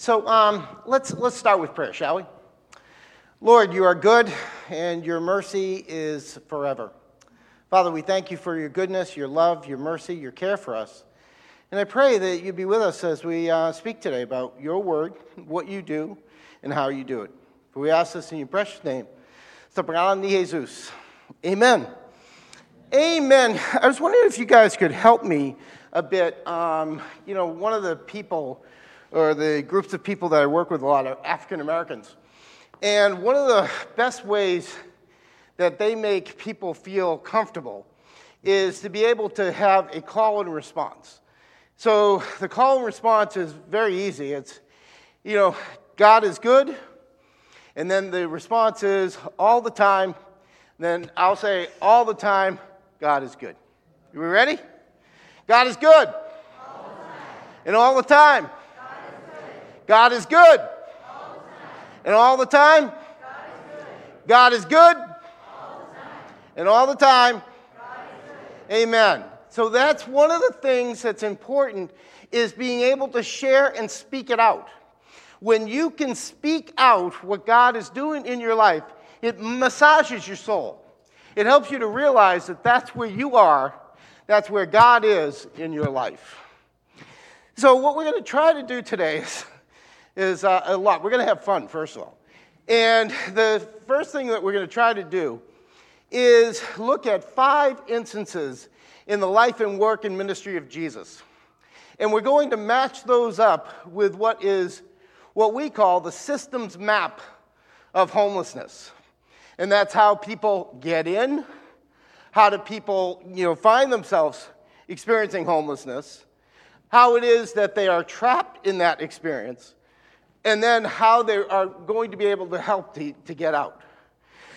So um, let's, let's start with prayer, shall we? Lord, you are good, and your mercy is forever. Father, we thank you for your goodness, your love, your mercy, your care for us. And I pray that you be with us as we uh, speak today about your word, what you do, and how you do it. For we ask this in your precious name. Pangalan ni Jesus. Amen. Amen. I was wondering if you guys could help me a bit. Um, you know, one of the people or the groups of people that I work with a lot are African Americans. And one of the best ways that they make people feel comfortable is to be able to have a call and response. So the call and response is very easy. It's, you know, God is good. And then the response is all the time. Then I'll say all the time, God is good. Are we ready? God is good. All and all the time. God is good. And all the time, God is good. And all the time, amen. So that's one of the things that's important is being able to share and speak it out. When you can speak out what God is doing in your life, it massages your soul. It helps you to realize that that's where you are, that's where God is in your life. So, what we're going to try to do today is is uh, a lot. We're going to have fun, first of all. And the first thing that we're going to try to do is look at five instances in the life and work and ministry of Jesus. And we're going to match those up with what is what we call the systems map of homelessness. And that's how people get in, how do people, you know, find themselves experiencing homelessness, how it is that they are trapped in that experience, and then how they are going to be able to help to, to get out.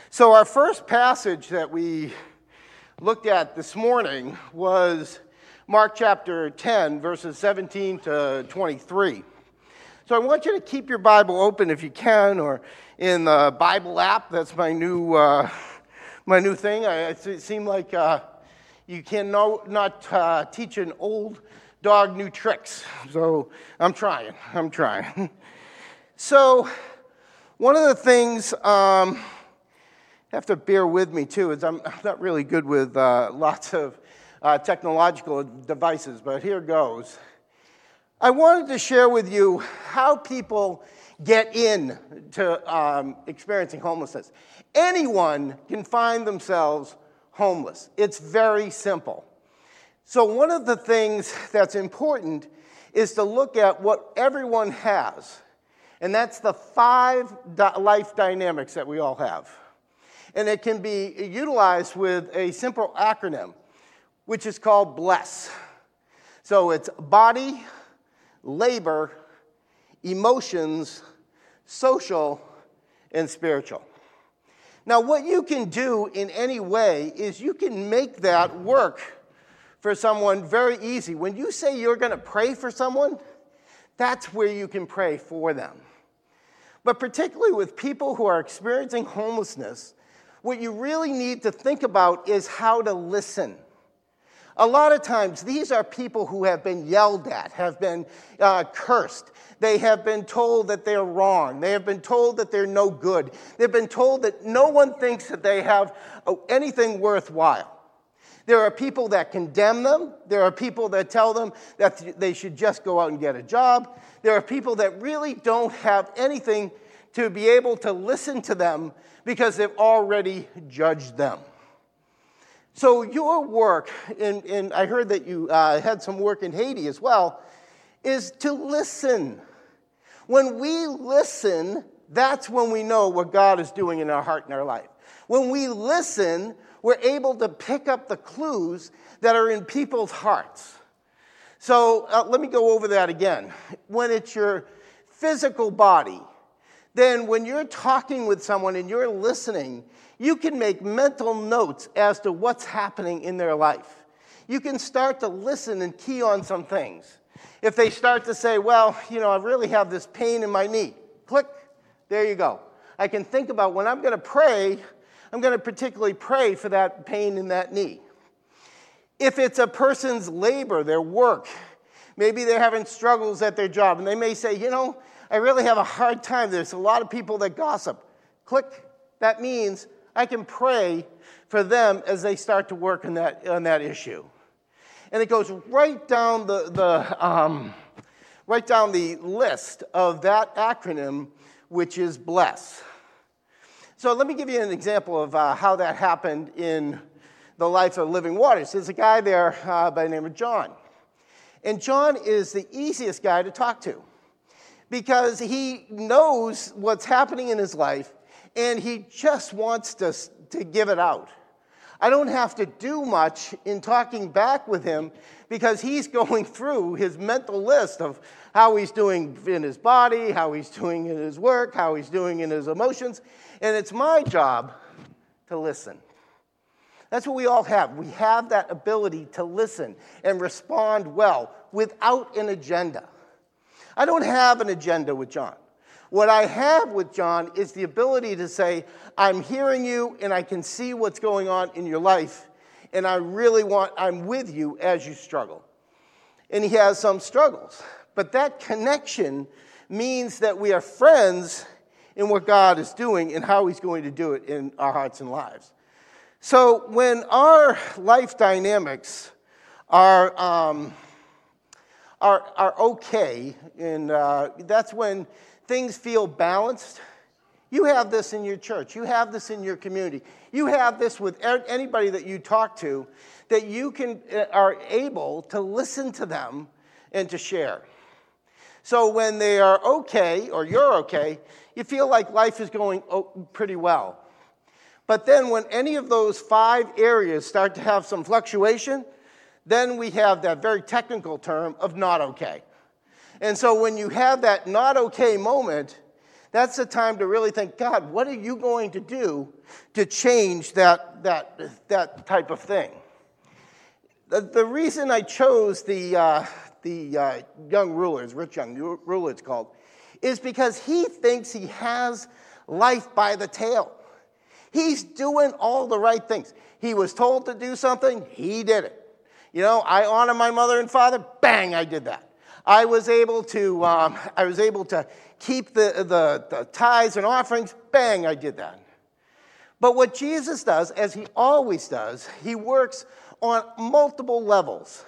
So, our first passage that we looked at this morning was Mark chapter 10, verses 17 to 23. So, I want you to keep your Bible open if you can, or in the Bible app. That's my new, uh, my new thing. I, it seemed like uh, you cannot not uh, teach an old dog new tricks. So, I'm trying. I'm trying. So, one of the things, um, have to bear with me too, is I'm not really good with uh, lots of uh, technological devices, but here goes. I wanted to share with you how people get in to um, experiencing homelessness. Anyone can find themselves homeless. It's very simple. So, one of the things that's important is to look at what everyone has and that's the five life dynamics that we all have. And it can be utilized with a simple acronym, which is called BLESS. So it's body, labor, emotions, social, and spiritual. Now, what you can do in any way is you can make that work for someone very easy. When you say you're going to pray for someone, that's where you can pray for them. But particularly with people who are experiencing homelessness, what you really need to think about is how to listen. A lot of times, these are people who have been yelled at, have been uh, cursed. They have been told that they're wrong. They have been told that they're no good. They've been told that no one thinks that they have uh, anything worthwhile. There are people that condemn them. There are people that tell them that they should just go out and get a job. There are people that really don't have anything to be able to listen to them because they've already judged them. So, your work, and, and I heard that you uh, had some work in Haiti as well, is to listen. When we listen, that's when we know what God is doing in our heart and our life. When we listen, we're able to pick up the clues that are in people's hearts. So uh, let me go over that again. When it's your physical body, then when you're talking with someone and you're listening, you can make mental notes as to what's happening in their life. You can start to listen and key on some things. If they start to say, Well, you know, I really have this pain in my knee, click, there you go. I can think about when I'm going to pray, I'm going to particularly pray for that pain in that knee. If it's a person's labor, their work, Maybe they're having struggles at their job, and they may say, You know, I really have a hard time. There's a lot of people that gossip. Click. That means I can pray for them as they start to work on that, on that issue. And it goes right down the, the, um, right down the list of that acronym, which is BLESS. So let me give you an example of uh, how that happened in the life of Living Waters. There's a guy there uh, by the name of John. And John is the easiest guy to talk to because he knows what's happening in his life and he just wants to, to give it out. I don't have to do much in talking back with him because he's going through his mental list of how he's doing in his body, how he's doing in his work, how he's doing in his emotions. And it's my job to listen. That's what we all have. We have that ability to listen and respond well without an agenda. I don't have an agenda with John. What I have with John is the ability to say, I'm hearing you and I can see what's going on in your life, and I really want, I'm with you as you struggle. And he has some struggles. But that connection means that we are friends in what God is doing and how he's going to do it in our hearts and lives. So when our life dynamics are, um, are, are okay, and uh, that's when things feel balanced. You have this in your church. You have this in your community. You have this with anybody that you talk to that you can, uh, are able to listen to them and to share. So when they are okay, or you're okay, you feel like life is going pretty well. But then when any of those five areas start to have some fluctuation, then we have that very technical term of not okay. And so when you have that not okay moment, that's the time to really think, God, what are you going to do to change that, that, that type of thing? The, the reason I chose the, uh, the uh, young rulers, rich young ruler it's called, is because he thinks he has life by the tail. He's doing all the right things. He was told to do something, he did it. You know, I honor my mother and father, bang, I did that. I was able to, um, I was able to keep the, the, the tithes and offerings, bang, I did that. But what Jesus does, as he always does, he works on multiple levels.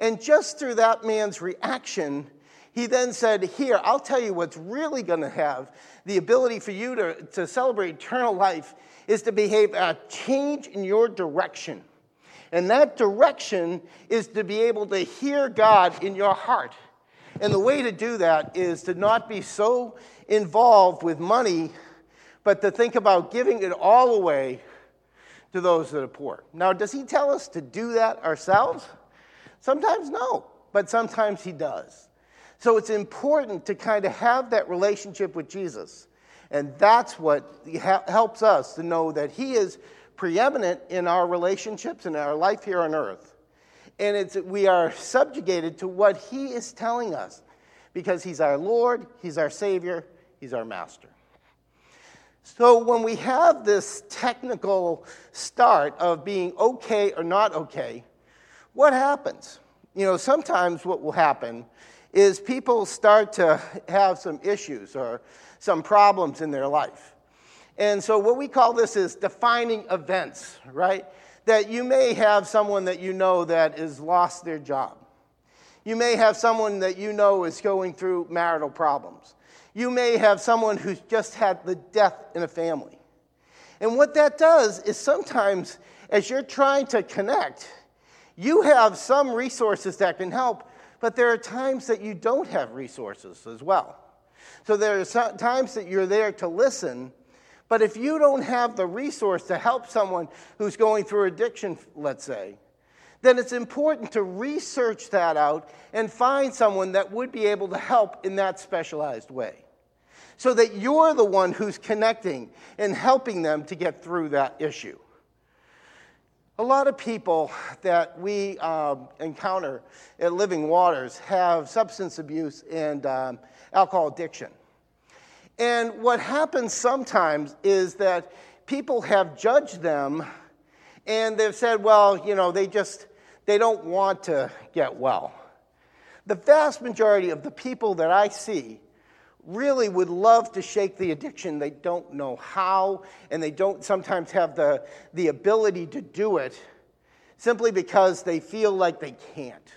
And just through that man's reaction, he then said, Here, I'll tell you what's really going to have the ability for you to, to celebrate eternal life is to behave a change in your direction. And that direction is to be able to hear God in your heart. And the way to do that is to not be so involved with money, but to think about giving it all away to those that are poor. Now, does he tell us to do that ourselves? Sometimes no, but sometimes he does. So it's important to kind of have that relationship with Jesus. And that's what helps us to know that He is preeminent in our relationships and our life here on earth. And it's, we are subjugated to what He is telling us because He's our Lord, He's our Savior, He's our Master. So when we have this technical start of being okay or not okay, what happens? You know, sometimes what will happen is people start to have some issues or some problems in their life. And so, what we call this is defining events, right? That you may have someone that you know that has lost their job. You may have someone that you know is going through marital problems. You may have someone who's just had the death in a family. And what that does is sometimes, as you're trying to connect, you have some resources that can help, but there are times that you don't have resources as well. So there are times that you're there to listen, but if you don't have the resource to help someone who's going through addiction, let's say, then it's important to research that out and find someone that would be able to help in that specialized way. So that you're the one who's connecting and helping them to get through that issue. A lot of people that we um, encounter at Living Waters have substance abuse and um, alcohol addiction. And what happens sometimes is that people have judged them and they've said, well, you know, they just, they don't want to get well. the vast majority of the people that I see really would love to shake the addiction. They don't know how, and they don't sometimes have the, the ability to do it simply because they feel like they can't.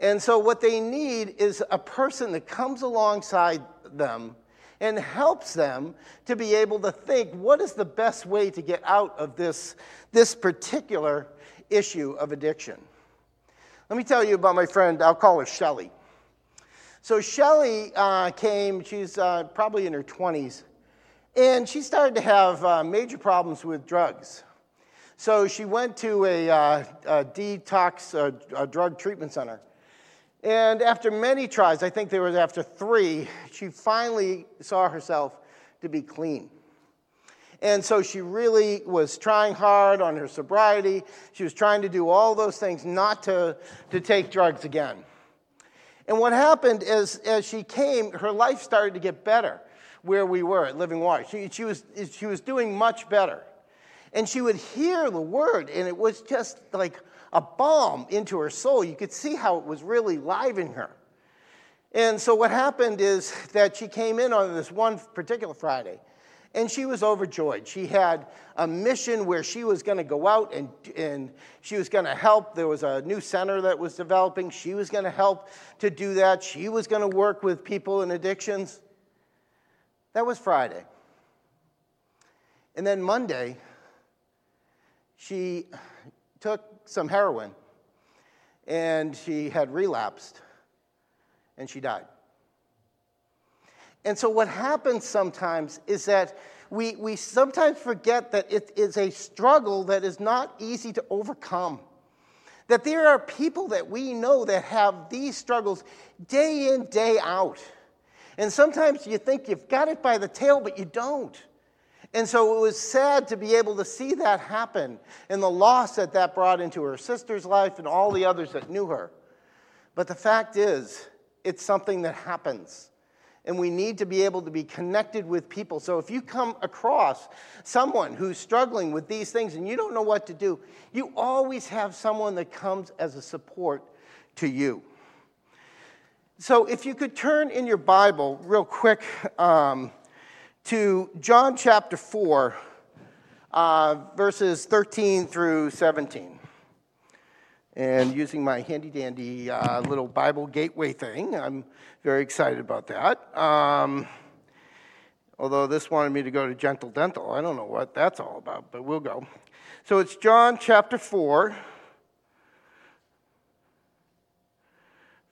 And so, what they need is a person that comes alongside them and helps them to be able to think what is the best way to get out of this, this particular issue of addiction. Let me tell you about my friend, I'll call her Shelly. So, Shelly uh, came, she's uh, probably in her 20s, and she started to have uh, major problems with drugs. So, she went to a, uh, a detox uh, a drug treatment center. And after many tries, I think there was after three, she finally saw herself to be clean. And so she really was trying hard on her sobriety. She was trying to do all those things not to, to take drugs again. And what happened is, as she came, her life started to get better where we were at Living Water. She, she, was, she was doing much better. And she would hear the word, and it was just like a balm into her soul. You could see how it was really live in her. And so what happened is that she came in on this one particular Friday, and she was overjoyed. She had a mission where she was going to go out and, and she was going to help. There was a new center that was developing. She was going to help to do that. She was going to work with people in addictions. That was Friday. And then Monday, she took some heroin and she had relapsed and she died. And so, what happens sometimes is that we, we sometimes forget that it is a struggle that is not easy to overcome. That there are people that we know that have these struggles day in, day out. And sometimes you think you've got it by the tail, but you don't. And so it was sad to be able to see that happen and the loss that that brought into her sister's life and all the others that knew her. But the fact is, it's something that happens. And we need to be able to be connected with people. So if you come across someone who's struggling with these things and you don't know what to do, you always have someone that comes as a support to you. So if you could turn in your Bible real quick. Um, to John chapter 4, uh, verses 13 through 17. And using my handy dandy uh, little Bible gateway thing, I'm very excited about that. Um, although this wanted me to go to Gentle Dental. I don't know what that's all about, but we'll go. So it's John chapter 4,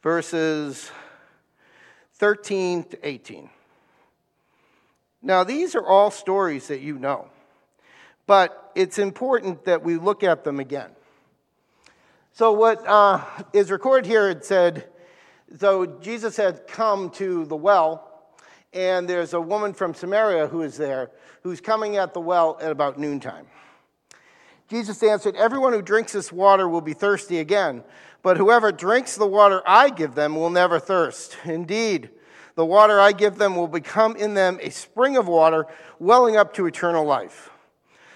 verses 13 to 18. Now, these are all stories that you know, but it's important that we look at them again. So, what uh, is recorded here, it said, so Jesus had come to the well, and there's a woman from Samaria who is there who's coming at the well at about noontime. Jesus answered, Everyone who drinks this water will be thirsty again, but whoever drinks the water I give them will never thirst. Indeed, the water I give them will become in them a spring of water welling up to eternal life.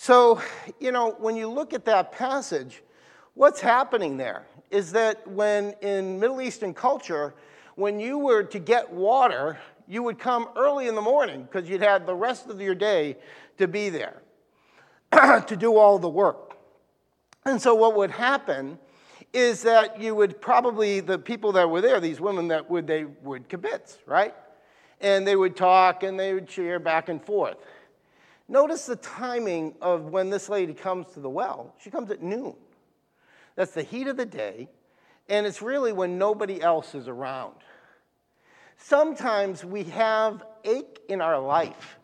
So, you know, when you look at that passage, what's happening there is that when in Middle Eastern culture, when you were to get water, you would come early in the morning because you'd had the rest of your day to be there to do all the work. And so, what would happen is that you would probably, the people that were there, these women that would, they would kibitz, right? and they would talk and they would cheer back and forth. Notice the timing of when this lady comes to the well. She comes at noon. That's the heat of the day, and it's really when nobody else is around. Sometimes we have ache in our life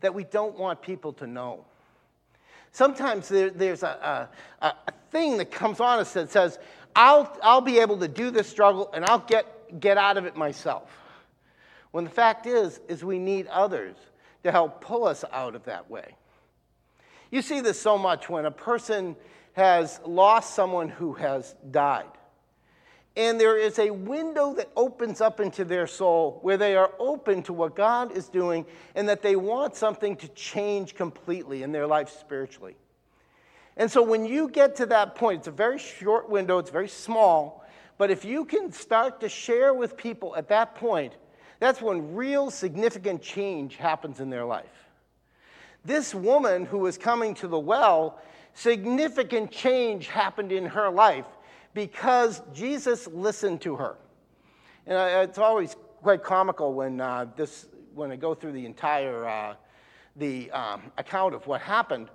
that we don't want people to know. Sometimes there, there's a, a, a, thing that comes on us that says, I'll, I'll be able to do this struggle and I'll get, get out of it myself. When the fact is, is we need others to help pull us out of that way. You see this so much when a person has lost someone who has died. And there is a window that opens up into their soul where they are open to what God is doing and that they want something to change completely in their life spiritually. And so when you get to that point, it's a very short window, it's very small, but if you can start to share with people at that point, that's when real significant change happens in their life. This woman who was coming to the well, significant change happened in her life because Jesus listened to her. And it's always quite comical when, uh, this, when I go through the entire uh, the, um, account of what happened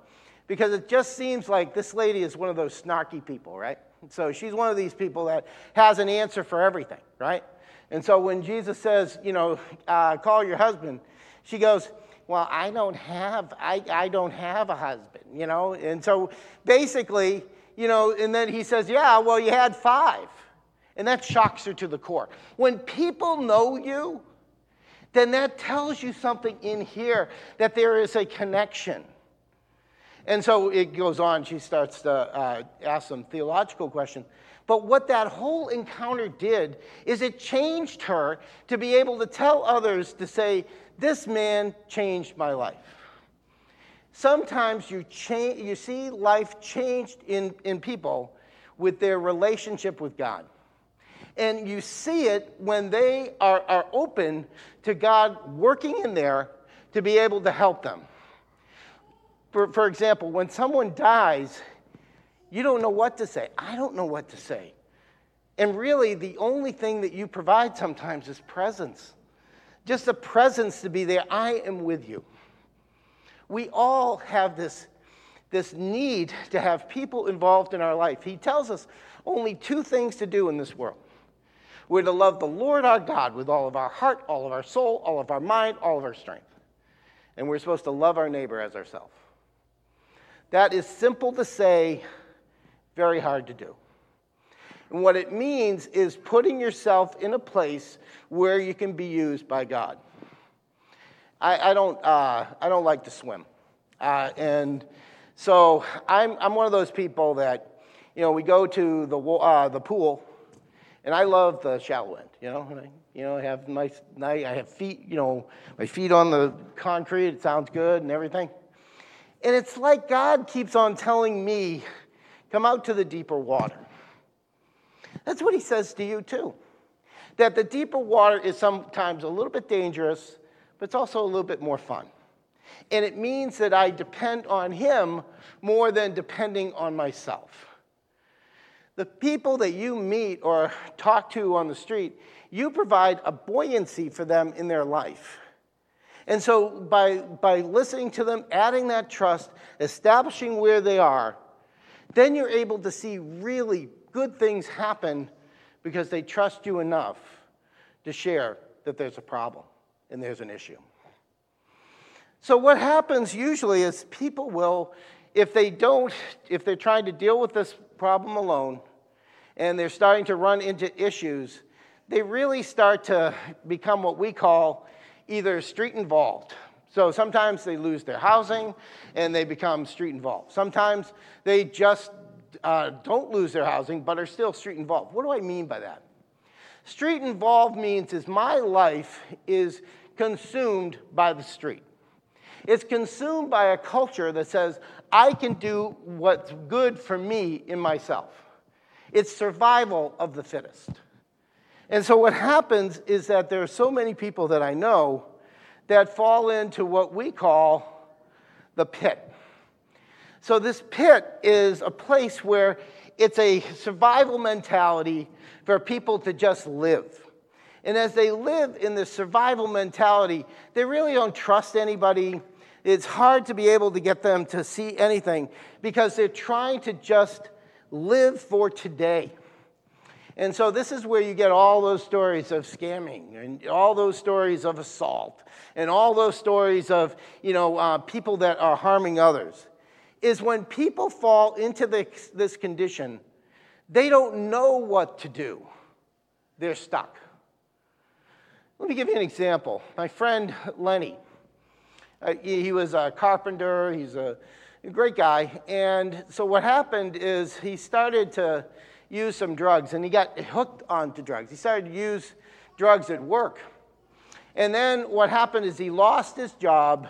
because it just seems like this lady is one of those snarky people, right? So she's one of these people that has an answer for everything, right? And so when Jesus says, you know, uh, call your husband, she goes, well, I don't have, I, I don't have a husband, you know? And so basically, you know, and then he says, yeah, well, you had five. And that shocks her to the core. When people know you, then that tells you something in here that there is a connection. And so it goes on. She starts to uh, ask some theological questions. But what that whole encounter did is it changed her to be able to tell others to say, This man changed my life. Sometimes you, you see life changed in, in people with their relationship with God. And you see it when they are, are open to God working in there to be able to help them. For, for example, when someone dies, you don't know what to say. I don't know what to say. And really, the only thing that you provide sometimes is presence. Just a presence to be there. I am with you. We all have this, this need to have people involved in our life. He tells us only two things to do in this world. We're to love the Lord our God with all of our heart, all of our soul, all of our mind, all of our strength. And we're supposed to love our neighbor as ourselves. That is simple to say, very hard to do. And what it means is putting yourself in a place where you can be used by God. I, I don't, uh, I don't like to swim. Uh, and so I'm, I'm one of those people that, you know, we go to the, uh, the pool, and I love the shallow end, you know, I, you know, have nice, nice, I have feet, you know, my feet on the concrete, it sounds good and everything. And it's like God keeps on telling me, Come out to the deeper water. That's what he says to you, too. That the deeper water is sometimes a little bit dangerous, but it's also a little bit more fun. And it means that I depend on him more than depending on myself. The people that you meet or talk to on the street, you provide a buoyancy for them in their life. And so, by, by listening to them, adding that trust, establishing where they are, then you're able to see really good things happen because they trust you enough to share that there's a problem and there's an issue. So, what happens usually is people will, if they don't, if they're trying to deal with this problem alone and they're starting to run into issues, they really start to become what we call either street involved so sometimes they lose their housing and they become street involved. Sometimes they just uh, don't lose their housing but are still street involved. What do I mean by that? Street involved means is my life is consumed by the street. It's consumed by a culture that says I can do what's good for me in myself. It's survival of the fittest. And so what happens is that there are so many people that I know that fall into what we call the pit. So, this pit is a place where it's a survival mentality for people to just live. And as they live in this survival mentality, they really don't trust anybody. It's hard to be able to get them to see anything because they're trying to just live for today. And so this is where you get all those stories of scamming and all those stories of assault and all those stories of, you know, uh, people that are harming others. Is when people fall into this, this condition, they don't know what to do. They're stuck. Let me give you an example. My friend Lenny, uh, he, he, was a carpenter, he's a, a great guy. And so what happened is he started to use some drugs and he got hooked onto drugs. He started to use drugs at work. And then what happened is he lost his job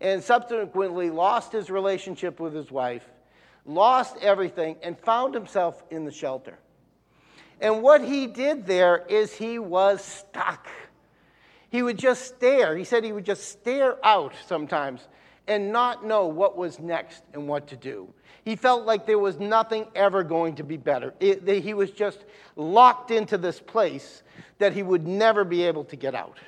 and subsequently lost his relationship with his wife, lost everything, and found himself in the shelter. And what he did there is he was stuck. He would just stare. He said he would just stare out sometimes and not know what was next and what to do. He felt like there was nothing ever going to be better. It, he was just locked into this place that he would never be able to get out.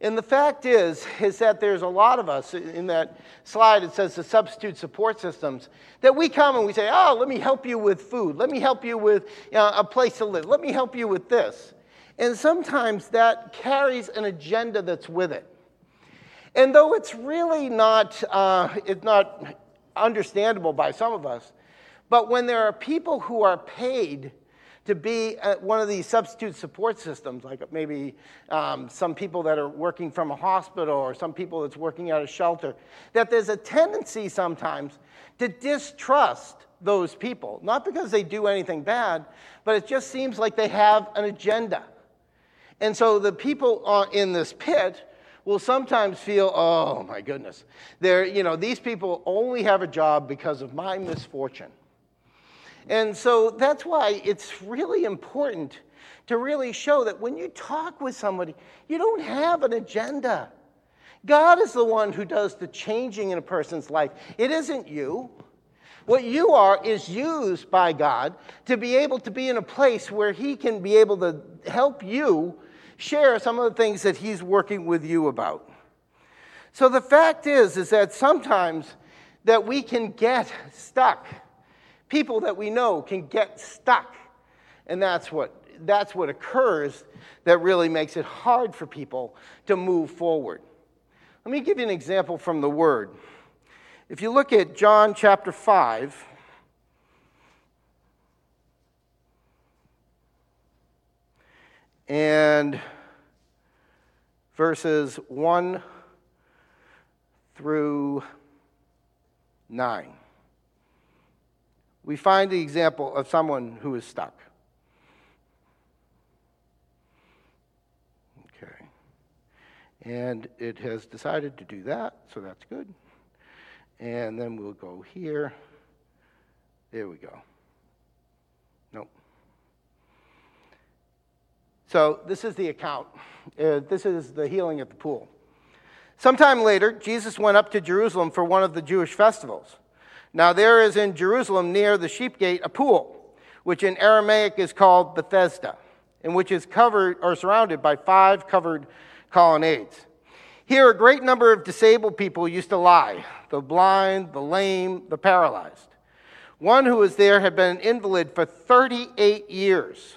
And the fact is, is that there's a lot of us in that slide, it says the substitute support systems, that we come and we say, oh, let me help you with food. Let me help you with know, a place to live. Let me help you with this. And sometimes that carries an agenda that's with it. And though it's really not, uh, it's not understandable by some of us, but when there are people who are paid to be one of these substitute support systems, like maybe um, some people that are working from a hospital or some people that's working at a shelter, that there's a tendency sometimes to distrust those people. Not because they do anything bad, but it just seems like they have an agenda. And so the people in this pit will sometimes feel, oh my goodness, they're, you know, these people only have a job because of my misfortune. And so that's why it's really important to really show that when you talk with somebody, you don't have an agenda. God is the one who does the changing in a person's life. It isn't you. What you are is used by God to be able to be in a place where He can be able to help you share some of the things that He's working with you about. So the fact is, is that sometimes that we can get stuck. People that we know can get stuck. And that's what, that's what occurs that really makes it hard for people to move forward. Let me give you an example from the Word. If you look at John chapter 5, and verses 1 through 9, we find the example of someone who is stuck. Okay. And it has decided to do that, so that's good. And then we'll go here. There we go. Nope. So this is the account. Uh, this is the healing at the pool. Sometime later, Jesus went up to Jerusalem for one of the Jewish festivals. Now, there is in Jerusalem near the sheep gate a pool, which in Aramaic is called Bethesda, and which is covered or surrounded by five covered colonnades. Here, a great number of disabled people used to lie the blind, the lame, the paralyzed. One who was there had been an invalid for 38 years.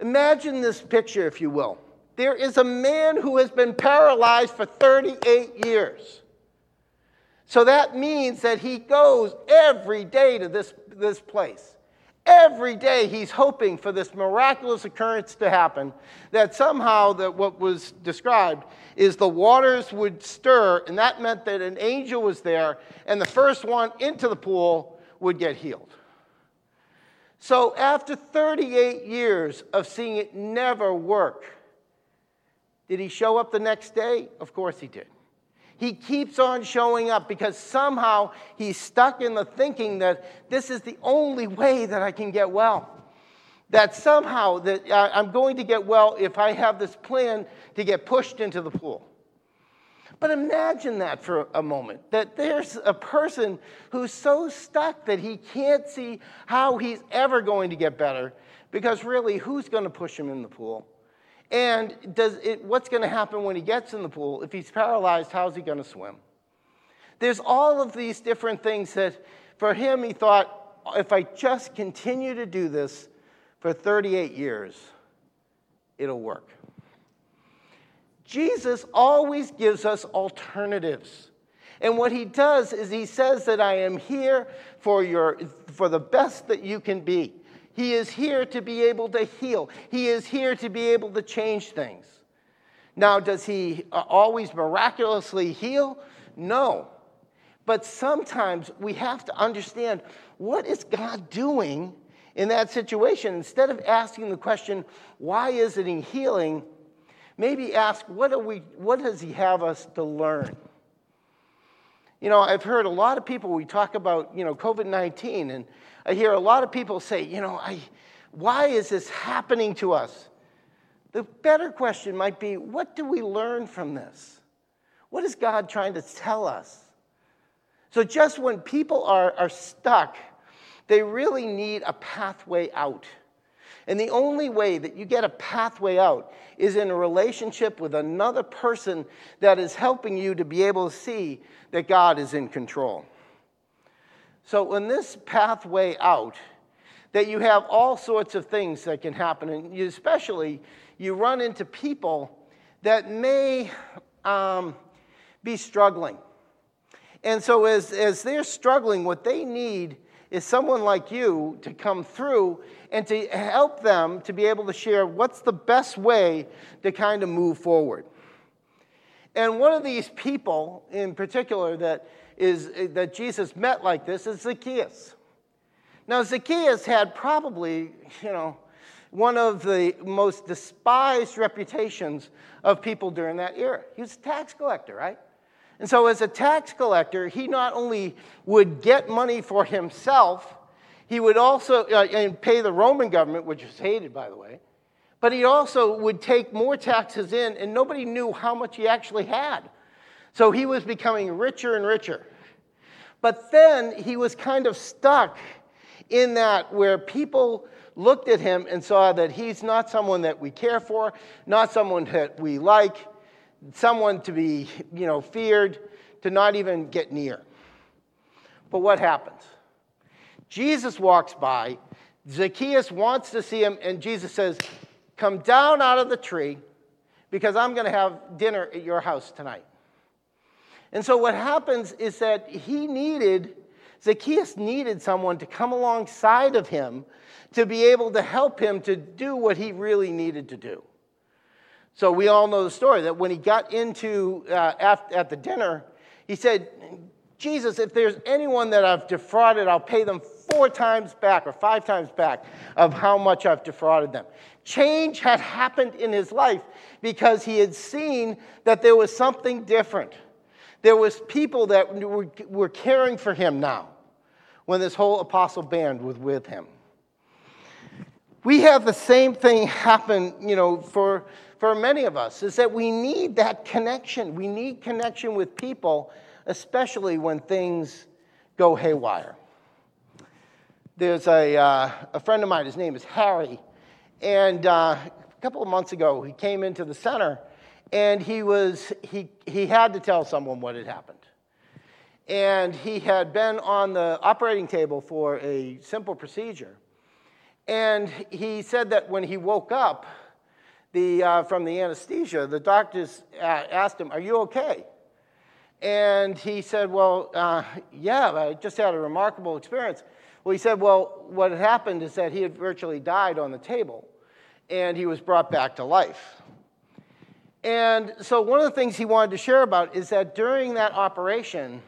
Imagine this picture, if you will. There is a man who has been paralyzed for 38 years. So that means that he goes every day to this, this place. Every day he's hoping for this miraculous occurrence to happen, that somehow that what was described is the waters would stir, and that meant that an angel was there, and the first one into the pool would get healed. So after 38 years of seeing it never work, did he show up the next day? Of course he did. He keeps on showing up because somehow he's stuck in the thinking that this is the only way that I can get well. That somehow that uh, I'm going to get well if I have this plan to get pushed into the pool. But imagine that for a moment that there's a person who's so stuck that he can't see how he's ever going to get better because really, who's going to push him in the pool? And does it, what's going to happen when he gets in the pool? If he's paralyzed, how's he going to swim? There's all of these different things that for him, he thought, if I just continue to do this for 38 years, it'll work. Jesus always gives us alternatives. And what he does is he says that I am here for, your, for the best that you can be. He is here to be able to heal. He is here to be able to change things. Now, does he uh, always miraculously heal? No. But sometimes we have to understand what is God doing in that situation? Instead of asking the question, why isn't he healing? Maybe ask, what, are we, what does he have us to learn? You know, I've heard a lot of people, we talk about, you know, COVID 19, and I hear a lot of people say, you know, I, why is this happening to us? The better question might be, what do we learn from this? What is God trying to tell us? So, just when people are, are stuck, they really need a pathway out. And the only way that you get a pathway out is in a relationship with another person that is helping you to be able to see that God is in control. So, in this pathway out, that you have all sorts of things that can happen, and you especially you run into people that may um, be struggling. And so, as, as they're struggling, what they need is someone like you to come through and to help them to be able to share what's the best way to kind of move forward. And one of these people in particular that, is, that Jesus met like this is Zacchaeus. Now, Zacchaeus had probably, you know, one of the most despised reputations of people during that era. He was a tax collector, right? And so, as a tax collector, he not only would get money for himself, he would also uh, and pay the Roman government, which was hated, by the way, but he also would take more taxes in, and nobody knew how much he actually had. So he was becoming richer and richer. But then he was kind of stuck in that where people looked at him and saw that he's not someone that we care for, not someone that we like, someone to be, you know, feared, to not even get near. But what happens? Jesus walks by, Zacchaeus wants to see him, and Jesus says, Come down out of the tree because I'm going to have dinner at your house tonight. And so what happens is that he needed, Zacchaeus needed someone to come alongside of him to be able to help him to do what he really needed to do. So we all know the story that when he got into uh, at, at the dinner, he said, Jesus, if there's anyone that I've defrauded, I'll pay them four times back or five times back of how much I've defrauded them. Change had happened in his life because he had seen that there was something different. There was people that were, were caring for him now when this whole apostle band was with him. We have the same thing happen, you know, for for many of us is that we need that connection. We need connection with people, especially when things go haywire. There's a, uh, a friend of mine, his name is Harry, and uh, a couple of months ago he came into the center and he, was, he, he had to tell someone what had happened. And he had been on the operating table for a simple procedure. And he said that when he woke up, the, uh, from the anesthesia, the doctors asked him, Are you okay? And he said, Well, uh, yeah, I just had a remarkable experience. Well, he said, Well, what had happened is that he had virtually died on the table and he was brought back to life. And so, one of the things he wanted to share about is that during that operation,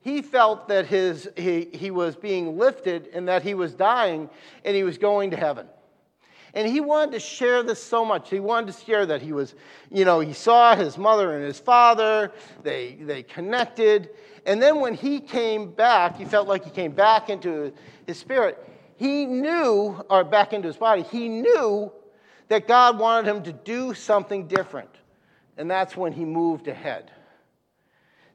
he felt that his, he, he was being lifted and that he was dying and he was going to heaven. And he wanted to share this so much. He wanted to share that he was, you know, he saw his mother and his father, they, they connected. And then when he came back, he felt like he came back into his spirit. He knew, or back into his body, he knew that God wanted him to do something different. And that's when he moved ahead.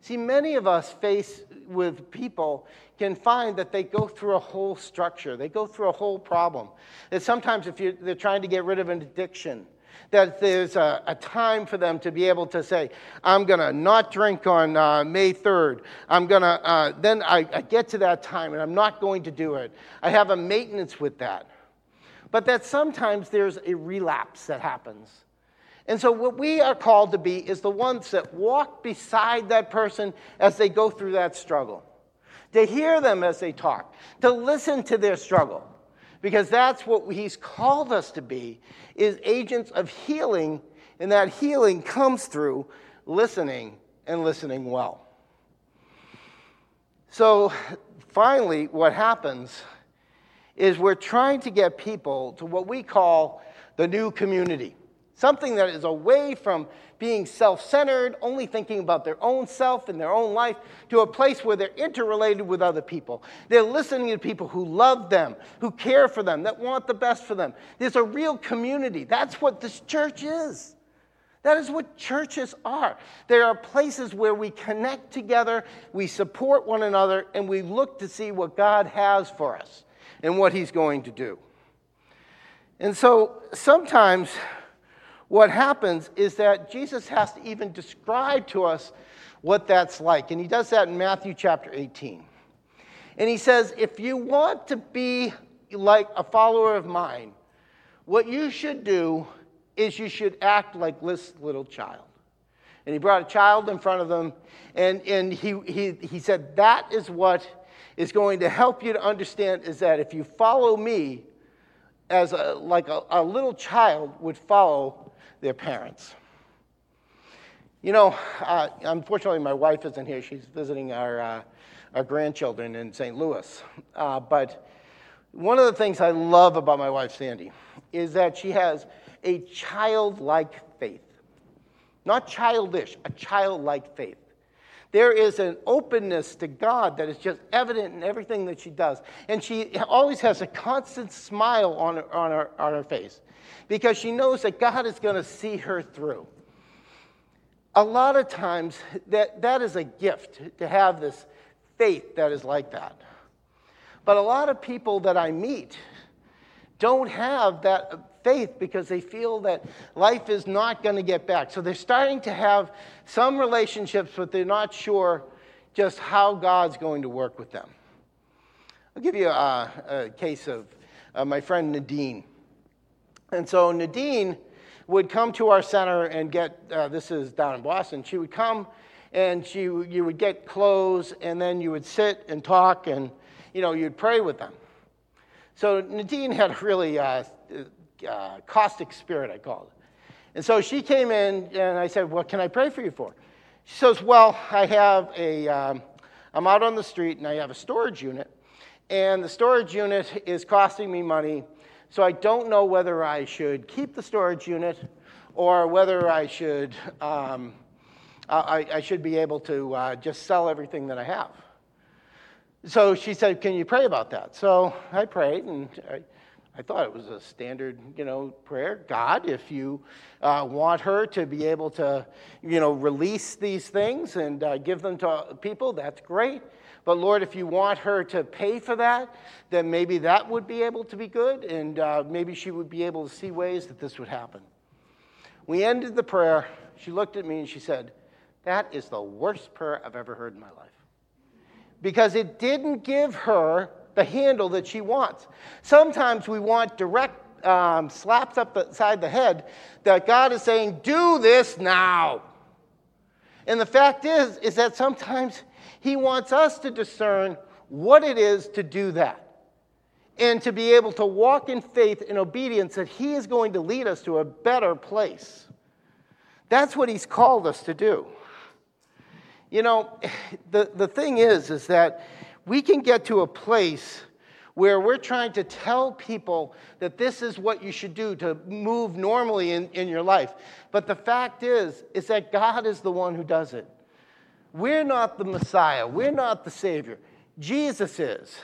See, many of us face with people can find that they go through a whole structure, they go through a whole problem. That sometimes, if they're trying to get rid of an addiction, that there's a, a, time for them to be able to say, I'm going to not drink on uh, May 3rd. I'm going to, uh, then I, I get to that time and I'm not going to do it. I have a maintenance with that. But that sometimes there's a relapse that happens. And so, what we are called to be is the ones that walk beside that person as they go through that struggle, to hear them as they talk, to listen to their struggle. Because that's what he's called us to be is agents of healing and that healing comes through listening and listening well. So finally what happens is we're trying to get people to what we call the new community something that is away from being self centered, only thinking about their own self and their own life, to a place where they're interrelated with other people. They're listening to people who love them, who care for them, that want the best for them. There's a real community. That's what this church is. That is what churches are. They are places where we connect together, we support one another, and we look to see what God has for us and what He's going to do. And so sometimes what happens is that Jesus has to even describe to us what that's like. And he does that in Matthew chapter 18. And he says, if you want to be like a follower of mine, what you should do is you should act like this little child. And he brought a child in front of them, and, and he, he, he said, That is what is going to help you to understand is that if you follow me as a, like a, a little child would follow their parents. You know, uh, unfortunately, my wife isn't here. She's visiting our, uh, our grandchildren in St. Louis. Uh, but one of the things I love about my wife, Sandy, is that she has a childlike faith. Not childish, a childlike faith. There is an openness to God that is just evident in everything that she does. And she always has a constant smile on her, on her, on her face because she knows that God is going to see her through. A lot of times, that, that is a gift to have this faith that is like that. But a lot of people that I meet don't have that faith because they feel that life is not going to get back. So they're starting to have some relationships, but they're not sure just how God's going to work with them. I'll give you a, a case of uh, my friend Nadine. And so Nadine would come to our center and get, uh, this is down in Boston, she would come and she, you would get clothes and then you would sit and talk and, you know, you'd pray with them. So Nadine had a really uh, uh, caustic spirit, I called it. And so she came in and I said, what can I pray for you for? She says, well, I have a, um, I'm out on the street and I have a storage unit and the storage unit is costing me money so I don't know whether I should keep the storage unit or whether I should, um, I, I, should be able to uh, just sell everything that I have. So she said, Can you pray about that? So I prayed, and I, I thought it was a standard, you know, prayer. God, if you uh, want her to be able to, you know, release these things and uh, give them to people, that's great. But Lord, if you want her to pay for that, then maybe that would be able to be good, and uh, maybe she would be able to see ways that this would happen. We ended the prayer. She looked at me and she said, That is the worst prayer I've ever heard in my life. Because it didn't give her the handle that she wants. Sometimes we want direct um, slaps up the side the head that God is saying, Do this now. And the fact is, is that sometimes he wants us to discern what it is to do that and to be able to walk in faith and obedience that He is going to lead us to a better place. That's what He's called us to do. You know, the, the thing is, is that we can get to a place where we're trying to tell people that this is what you should do to move normally in, in your life. But the fact is, is that God is the one who does it. We're not the Messiah, we're not the Savior. Jesus is.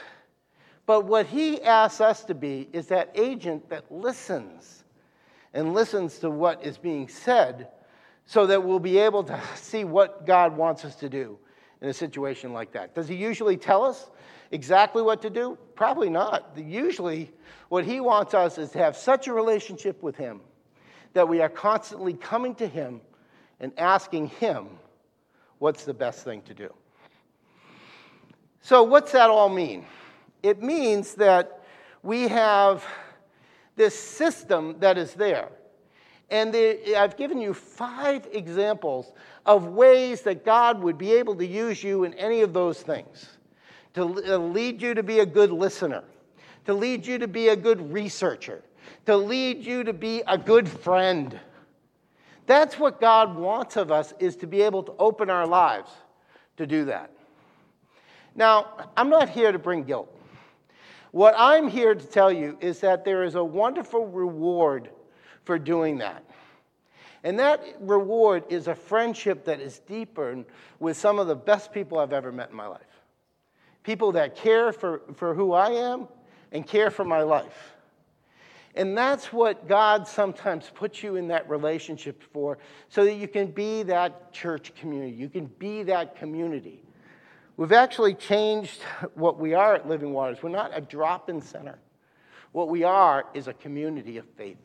But what he asks us to be is that agent that listens and listens to what is being said so that we'll be able to see what God wants us to do in a situation like that. Does he usually tell us exactly what to do? Probably not. Usually, what he wants us is to have such a relationship with him that we are constantly coming to Him and asking Him what's the best thing to do. So, what's that all mean? It means that we have this system that is there. And I've given you five examples of ways that God would be able to use you in any of those things to uh, lead you to be a good listener, to lead you to be a good researcher, to lead you to be a good friend. That's what God wants of us is to be able to open our lives to do that. Now, I'm not here to bring guilt. What I'm here to tell you is that there is a wonderful reward for doing that. And that reward is a friendship that is deeper with some of the best people I've ever met in my life. People that care for, for who I am and care for my life. And that's what God sometimes puts you in that relationship for, so that you can be that church community. You can be that community. We've actually changed what we are at Living Waters. We're not a drop in center. What we are is a community of faith.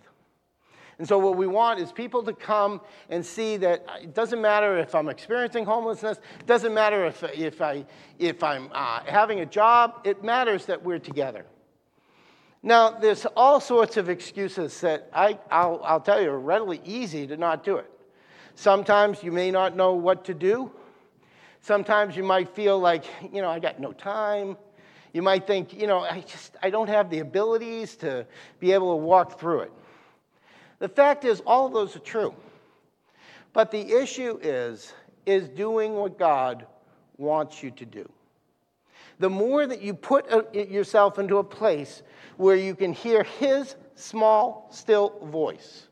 And so, what we want is people to come and see that it doesn't matter if I'm experiencing homelessness, it doesn't matter if, if, I, if I'm uh, having a job, it matters that we're together. Now, there's all sorts of excuses that I, I'll, I'll tell you are readily easy to not do it. Sometimes you may not know what to do. Sometimes you might feel like, you know, I got no time. You might think, you know, I just I don't have the abilities to be able to walk through it. The fact is all of those are true. But the issue is is doing what God wants you to do. The more that you put uh, yourself into a place where you can hear his small still voice.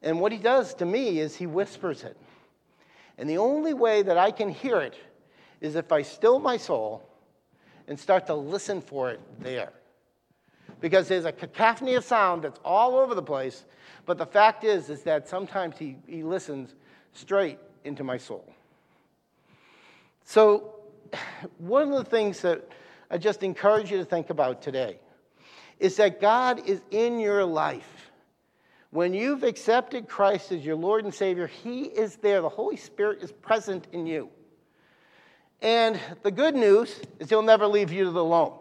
And what he does to me is he whispers it. And the only way that I can hear it is if I still my soul and start to listen for it there. Because there's a cacophony of sound that's all over the place, but the fact is, is that sometimes he, he listens straight into my soul. So, one of the things that I just encourage you to think about today is that God is in your life. When you've accepted Christ as your Lord and Savior, He is there. The Holy Spirit is present in you. And the good news is He'll never leave you alone.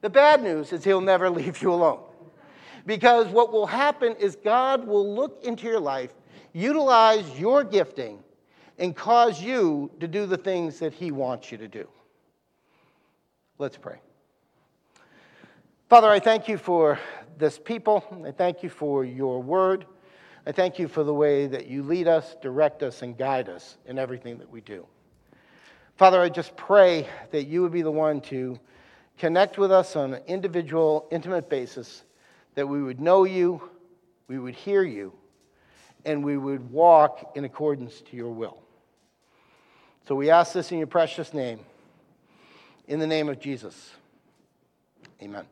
The bad news is He'll never leave you alone. Because what will happen is God will look into your life, utilize your gifting, and cause you to do the things that He wants you to do. Let's pray. Father, I thank you for this people. I thank you for your word. I thank you for the way that you lead us, direct us, and guide us in everything that we do. Father, I just pray that you would be the one to connect with us on an individual, intimate basis, that we would know you, we would hear you, and we would walk in accordance to your will. So we ask this in your precious name, in the name of Jesus. Amen.